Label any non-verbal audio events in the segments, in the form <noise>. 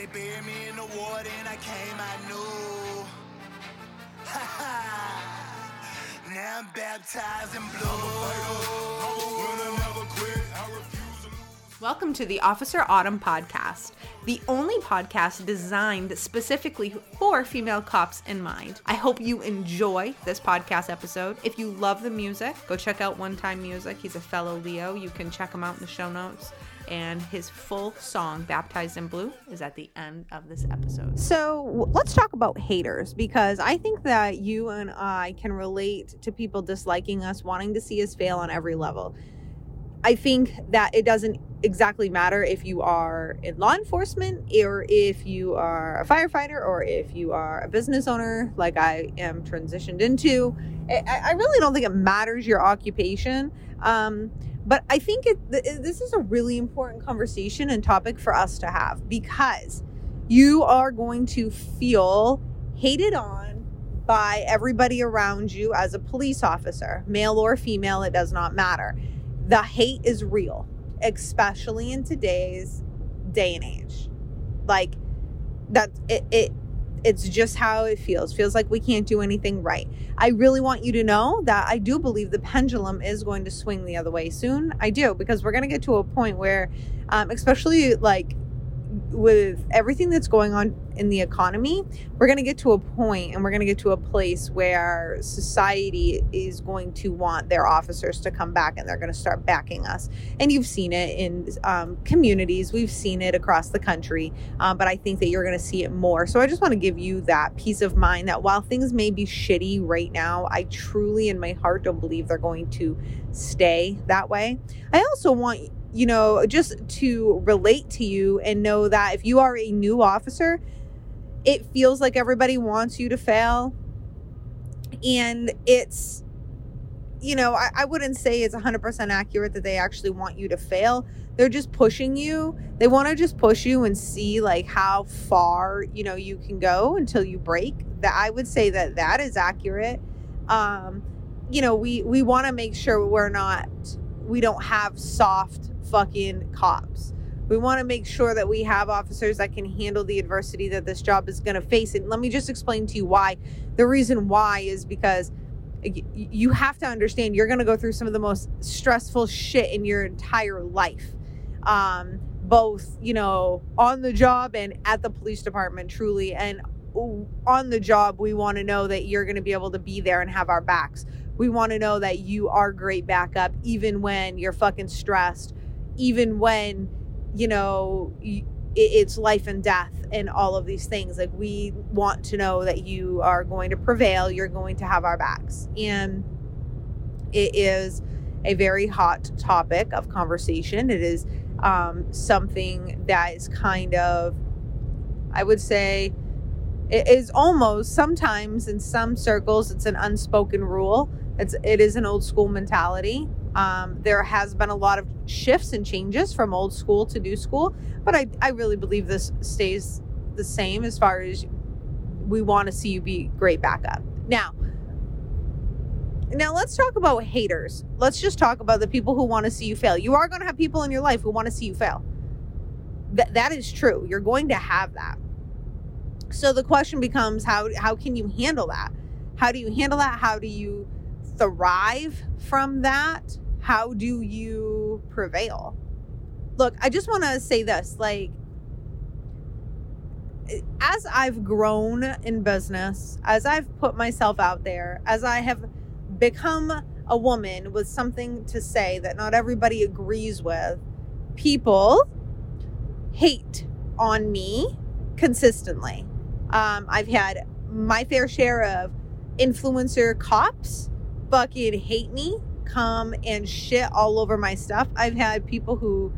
they buried me in the water and I came. Now I'm baptized in blue. Welcome to the Officer Autumn podcast, the only podcast designed specifically for female cops in mind. I hope you enjoy this podcast episode. If you love the music, go check out One Time Music. He's a fellow Leo. You can check him out in the show notes. And his full song, Baptized in Blue, is at the end of this episode. So let's talk about haters because I think that you and I can relate to people disliking us, wanting to see us fail on every level. I think that it doesn't exactly matter if you are in law enforcement or if you are a firefighter or if you are a business owner, like I am transitioned into. I, really don't think it matters your occupation. Um, but I think it, th- this is a really important conversation and topic for us to have because you are going to feel hated on by everybody around you as a police officer, male or female, it does not matter. The hate is real, especially in today's day and age. Like that it, it it's just how it feels. Feels like we can't do anything right. I really want you to know that I do believe the pendulum is going to swing the other way soon. I do because we're going to get to a point where, um, especially like with everything that's going on in the economy, we're going to get to a point and we're going to get to a place where society is going to want their officers to come back and they're going to start backing us. And you've seen it in um, communities, we've seen it across the country, um, but I think that you're going to see it more. So I just want to give you that peace of mind that while things may be shitty right now, I truly in my heart don't believe they're going to stay that way. I also want you know, just to relate to you and know that if you are a new officer, it feels like everybody wants you to fail. And it's, you know, I, I wouldn't say it's 100% accurate that they actually want you to fail. They're just pushing you. They want to just push you and see like how far, you know, you can go until you break. That I would say that that is accurate. Um, you know, we we want to make sure we're not we don't have soft fucking cops. We want to make sure that we have officers that can handle the adversity that this job is going to face. And let me just explain to you why. The reason why is because you have to understand you're going to go through some of the most stressful shit in your entire life. Um, both, you know, on the job and at the police department, truly. And on the job, we want to know that you're going to be able to be there and have our backs. We want to know that you are great backup, even when you're fucking stressed even when you know it's life and death and all of these things like we want to know that you are going to prevail you're going to have our backs. And it is a very hot topic of conversation. It is um, something that is kind of i would say it is almost sometimes in some circles it's an unspoken rule. It's it is an old school mentality um, there has been a lot of shifts and changes from old school to new school, but I, I really believe this stays the same as far as we want to see you be great backup. Now, now let's talk about haters. Let's just talk about the people who want to see you fail. You are going to have people in your life who want to see you fail. That that is true. You're going to have that. So the question becomes how how can you handle that? How do you handle that? How do you thrive from that? How do you prevail? Look, I just want to say this like, as I've grown in business, as I've put myself out there, as I have become a woman with something to say that not everybody agrees with, people hate on me consistently. Um, I've had my fair share of influencer cops fucking hate me, come and shit all over my stuff. I've had people who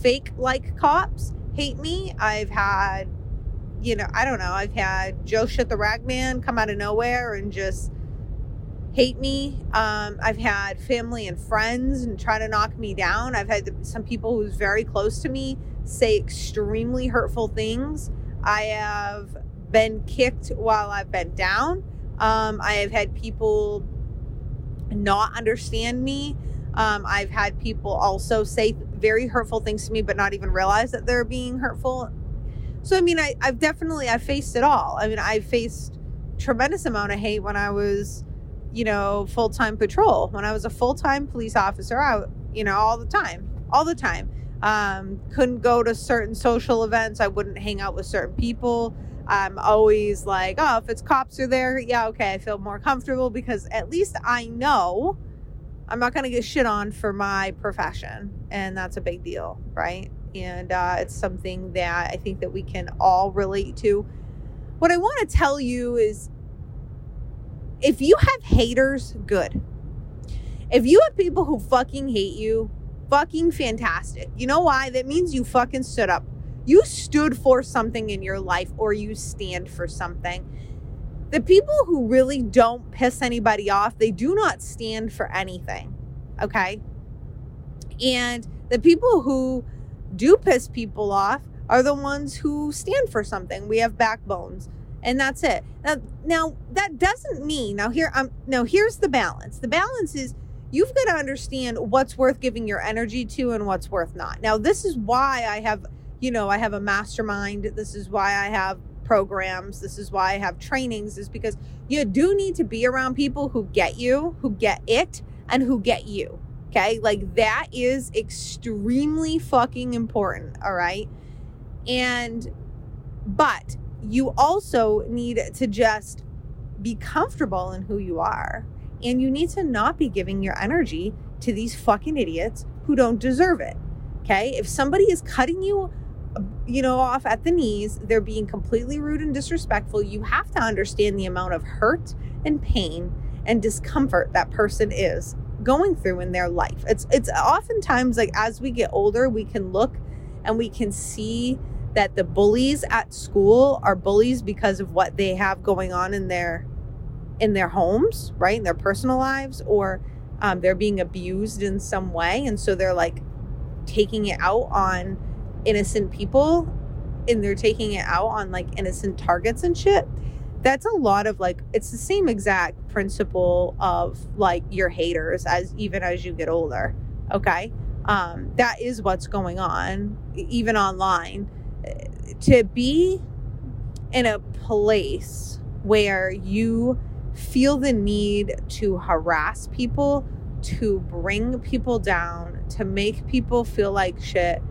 fake like cops hate me. I've had, you know, I don't know, I've had Joe Shit the Ragman come out of nowhere and just hate me. Um, I've had family and friends and try to knock me down. I've had some people who's very close to me say extremely hurtful things. I have been kicked while I've been down. Um, I have had people not understand me. Um, I've had people also say very hurtful things to me, but not even realize that they're being hurtful. So I mean, I, I've definitely I've faced it all. I mean, I faced tremendous amount of hate when I was, you know, full time patrol. When I was a full time police officer, I you know all the time, all the time. Um, couldn't go to certain social events. I wouldn't hang out with certain people. I'm always like, oh, if it's cops are there, yeah, okay, I feel more comfortable because at least I know I'm not going to get shit on for my profession. And that's a big deal, right? And uh, it's something that I think that we can all relate to. What I want to tell you is if you have haters, good. If you have people who fucking hate you, fucking fantastic. You know why? That means you fucking stood up. You stood for something in your life or you stand for something. The people who really don't piss anybody off, they do not stand for anything. Okay? And the people who do piss people off are the ones who stand for something. We have backbones. And that's it. Now, now that doesn't mean now here I'm now here's the balance. The balance is you've got to understand what's worth giving your energy to and what's worth not. Now, this is why I have, you know, I have a mastermind. This is why I have programs. This is why I have trainings, is because you do need to be around people who get you, who get it, and who get you. Okay. Like that is extremely fucking important. All right. And, but you also need to just be comfortable in who you are and you need to not be giving your energy to these fucking idiots who don't deserve it. Okay. If somebody is cutting you, you know, off at the knees, they're being completely rude and disrespectful. You have to understand the amount of hurt and pain and discomfort that person is going through in their life. It's it's oftentimes like as we get older, we can look and we can see that the bullies at school are bullies because of what they have going on in their in their homes, right? In their personal lives, or um, they're being abused in some way. And so they're like taking it out on innocent people and they're taking it out on like innocent targets and shit. That's a lot of like, it's the same exact principle of like your haters as even as you get older. Okay. Um, that is what's going on, even online. To be in a place where you feel the need to harass people, to bring people down, to make people feel like shit,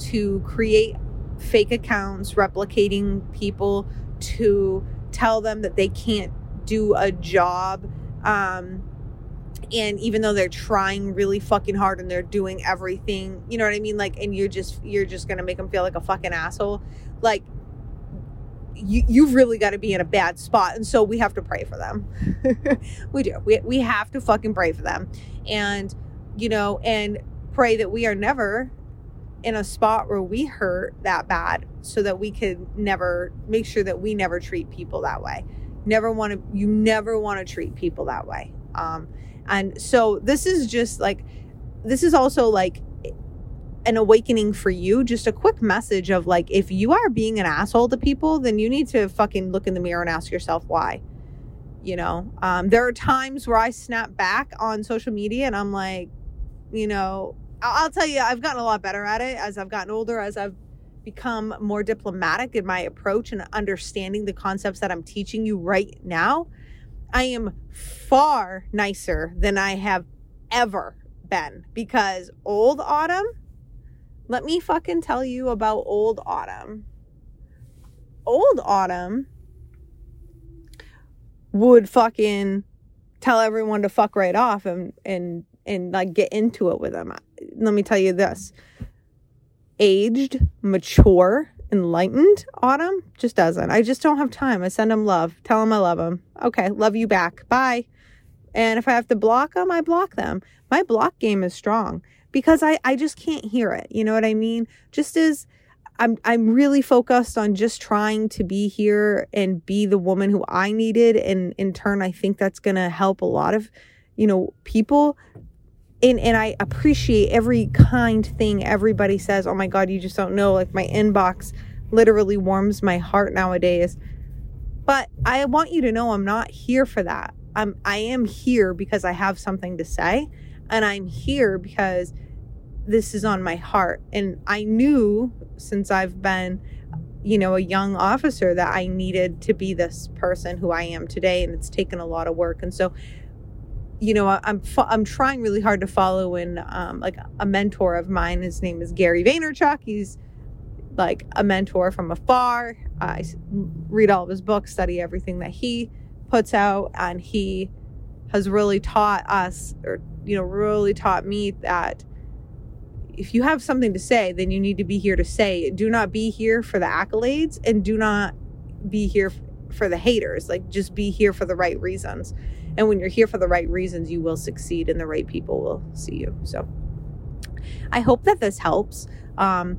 to create fake accounts replicating people, to tell them that they can't do a job. Um, and even though they're trying really fucking hard and they're doing everything, you know what I mean? Like, and you're just, you're just gonna make them feel like a fucking asshole. Like, you, you've really got to be in a bad spot. And so we have to pray for them. <laughs> we do. We, we have to fucking pray for them. And, you know, and pray that we are never in a spot where we hurt that bad so that we could never make sure that we never treat people that way. Never want to, you never want to treat people that way. Um, and so this is just like, this is also like an awakening for you, just a quick message of like, if you are being an asshole to people, then you need to fucking look in the mirror and ask yourself why. You know, um, there are times where I snap back on social media and I'm like, you know, I'll, tell you, I've gotten a lot better at it as I've gotten older, as I've become more diplomatic in my approach and understanding the concepts that I'm teaching you right now. I am far nicer than I have ever been because old Autumn let me fucking tell you about Old Autumn. Old Autumn would fucking tell everyone to fuck right off and and and like get into it with them. Let me tell you this. Aged, mature, enlightened Autumn just doesn't. I just don't have time. I send them love. Tell them I love them. Okay, love you back. Bye. And if I have to block them, I block them. My block game is strong because I, I just can't hear it. You know what I mean? Just as I'm I'm really focused on just trying to be here and be the woman who I needed and in turn I think that's to help a lot of you know people and and I appreciate every kind thing everybody says. Oh my god, you just don't know like my inbox literally warms my heart nowadays. But I want you to know I'm not here for that. I'm I am here because I have something to say and I'm here because this is on my heart. And I knew since I've been you know, a young officer that I needed to be this person who I am today. And it's taken a lot of work. And so, you know, I'm I'm trying really hard to follow in um, like a mentor of mine. His name is Gary Vaynerchuk. He's like a mentor from afar. I read all of his books, study everything that he puts out, and he has really taught us, or you know, really taught me that if you have something to say, then you need to be here to say. It. Do not be here for the accolades, and do not be here for the haters. Like, just be here for the right reasons. And when you're here for the right reasons, you will succeed, and the right people will see you. So, I hope that this helps. Um,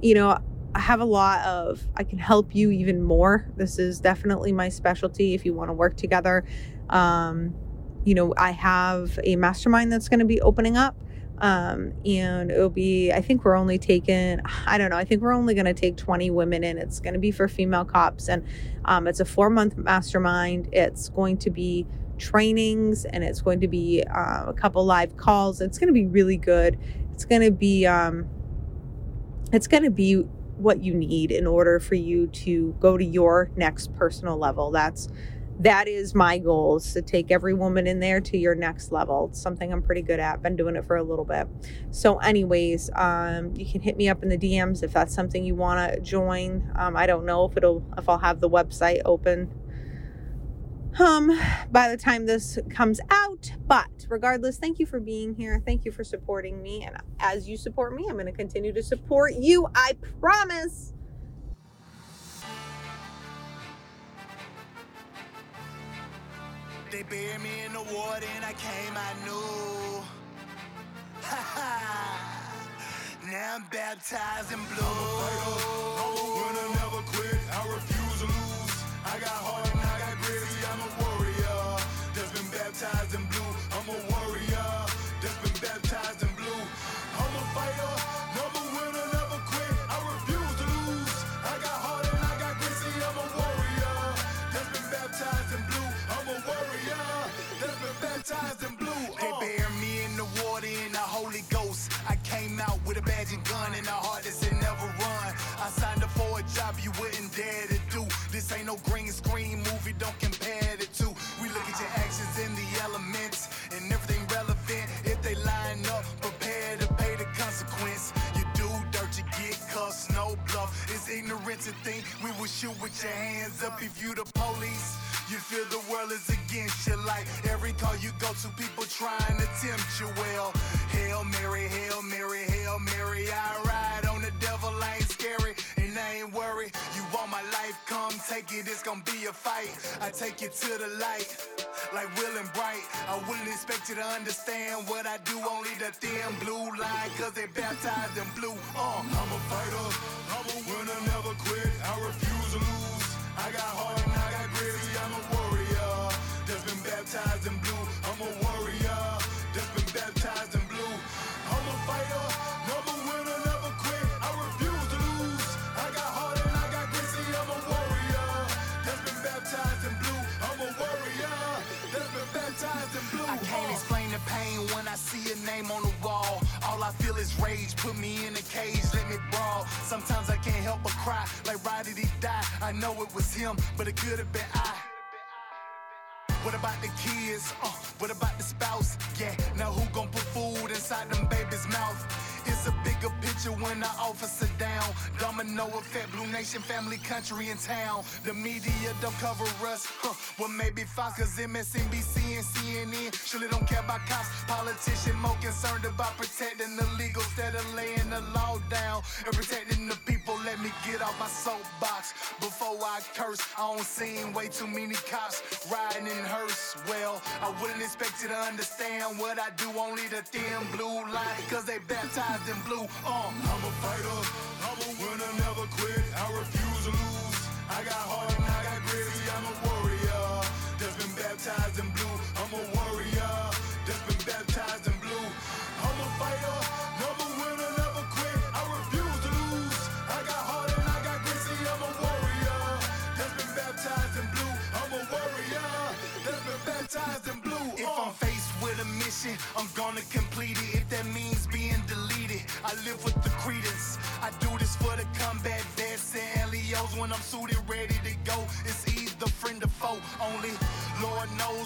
you know, I have a lot of, I can help you even more. This is definitely my specialty if you want to work together. Um, you know, I have a mastermind that's going to be opening up. Um, and it'll be, I think we're only taking, I don't know, I think we're only going to take 20 women in. It's going to be for female cops. And um, it's a four month mastermind. It's going to be trainings and it's going to be uh, a couple live calls. It's going to be really good. It's going to be, um, it's going to be what you need in order for you to go to your next personal level. That's that is my goal is to take every woman in there to your next level. It's something I'm pretty good at. Been doing it for a little bit. So, anyways, um, you can hit me up in the DMs if that's something you want to join. Um, I don't know if it'll if I'll have the website open um by the time this comes out but regardless thank you for being here. Thank you for supporting me. And as you support me i'm going to continue to support you i promise. They buried me in the water and i came <laughs> now i'm baptized in blue To think we will shoot with your hands up if you the police. You feel the world is against you like every call you go to, people trying to tempt you. Well, Hail Mary, Hail Mary, Hail Mary. I ride devil, I ain't scary and I ain't worried. You want my life, come take it, it's gonna be a fight. I take you to the light, like Will and Bright. I wouldn't expect you to understand what I do, only the thin blue line, cause they baptized in blue. Uh, I'm a fighter, I'm a winner, never quit. I refuse to lose. I got heart and I got grit. I'm a warrior that's been baptized when I see a name on the wall. All I feel is rage. Put me in a cage, let me brawl. Sometimes I can't help but cry. Like, why did he die? I know it was him, but it could have been I. What about the kids? Uh, what about the spouse? Yeah, now who gon' put food inside them babies' mouth? A picture when the officer down. Domino effect, Blue Nation, family, country, and town. The media don't cover us. Huh. Well, maybe Fox, cause MSNBC and CNN surely don't care about cops. Politician more concerned about protecting the legal instead of laying the law down and protecting the people. Let me get off my soapbox before I curse. I don't seen way too many cops riding in hearse. Well, I wouldn't expect you to understand what I do. Only the thin blue line, cause they baptized in blue. Uh, I'm a fighter, I'm a winner, never quit. I refuse to lose. I got heart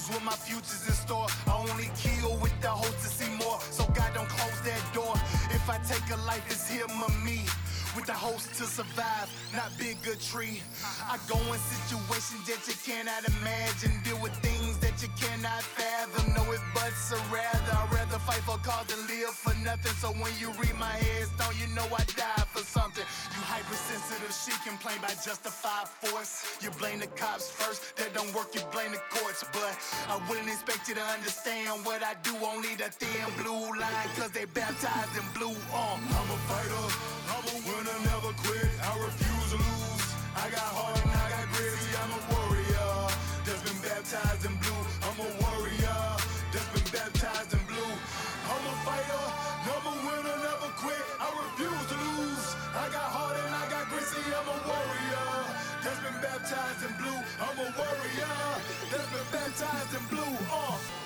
knows what my future's in store. I only kill with the hope to see more. So God don't close that door. If I take a life, it's him or me with the host to survive, not a tree. I go in situations that you cannot imagine, deal with things that you cannot fathom. Know it, but rather, I'd rather fight for cause than live for nothing. So when you read my headstone, you know I die for something. You hypersensitive, she complain by justified force. You blame the cops first, that don't work, you blame the courts. But I wouldn't expect you to understand what I do, only the thin blue line, cause they baptized in blue. Uh. I'm a fighter, I'm a winner, never quit. I refuse to lose. I got heart and I got gritty, I'm a warrior that's been baptized in blue. I'm a warrior that's been baptized in blue. I'm a fighter, never winner, never quit. I refuse to lose. I got heart and I got grit. See, I'm a warrior that's been baptized in blue. I'm a warrior that's been baptized in uh.